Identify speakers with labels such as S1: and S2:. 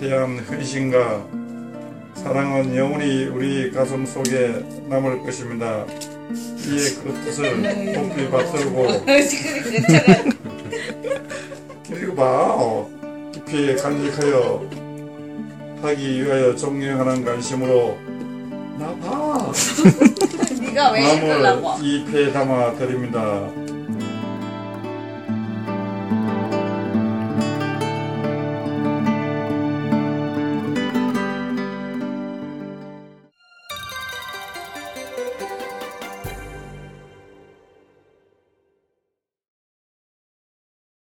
S1: 대한 헌신과 사랑은 영원히 우리 가슴 속에 남을 것입니다. 이에 그 뜻을 높이 받들고 어, 그리고 봐 깊이 간직하여 하기 위하여 존경하는 관심으로 나봐
S2: 네가 왜 이끌라고?
S1: 이 배에 담아 드립니다.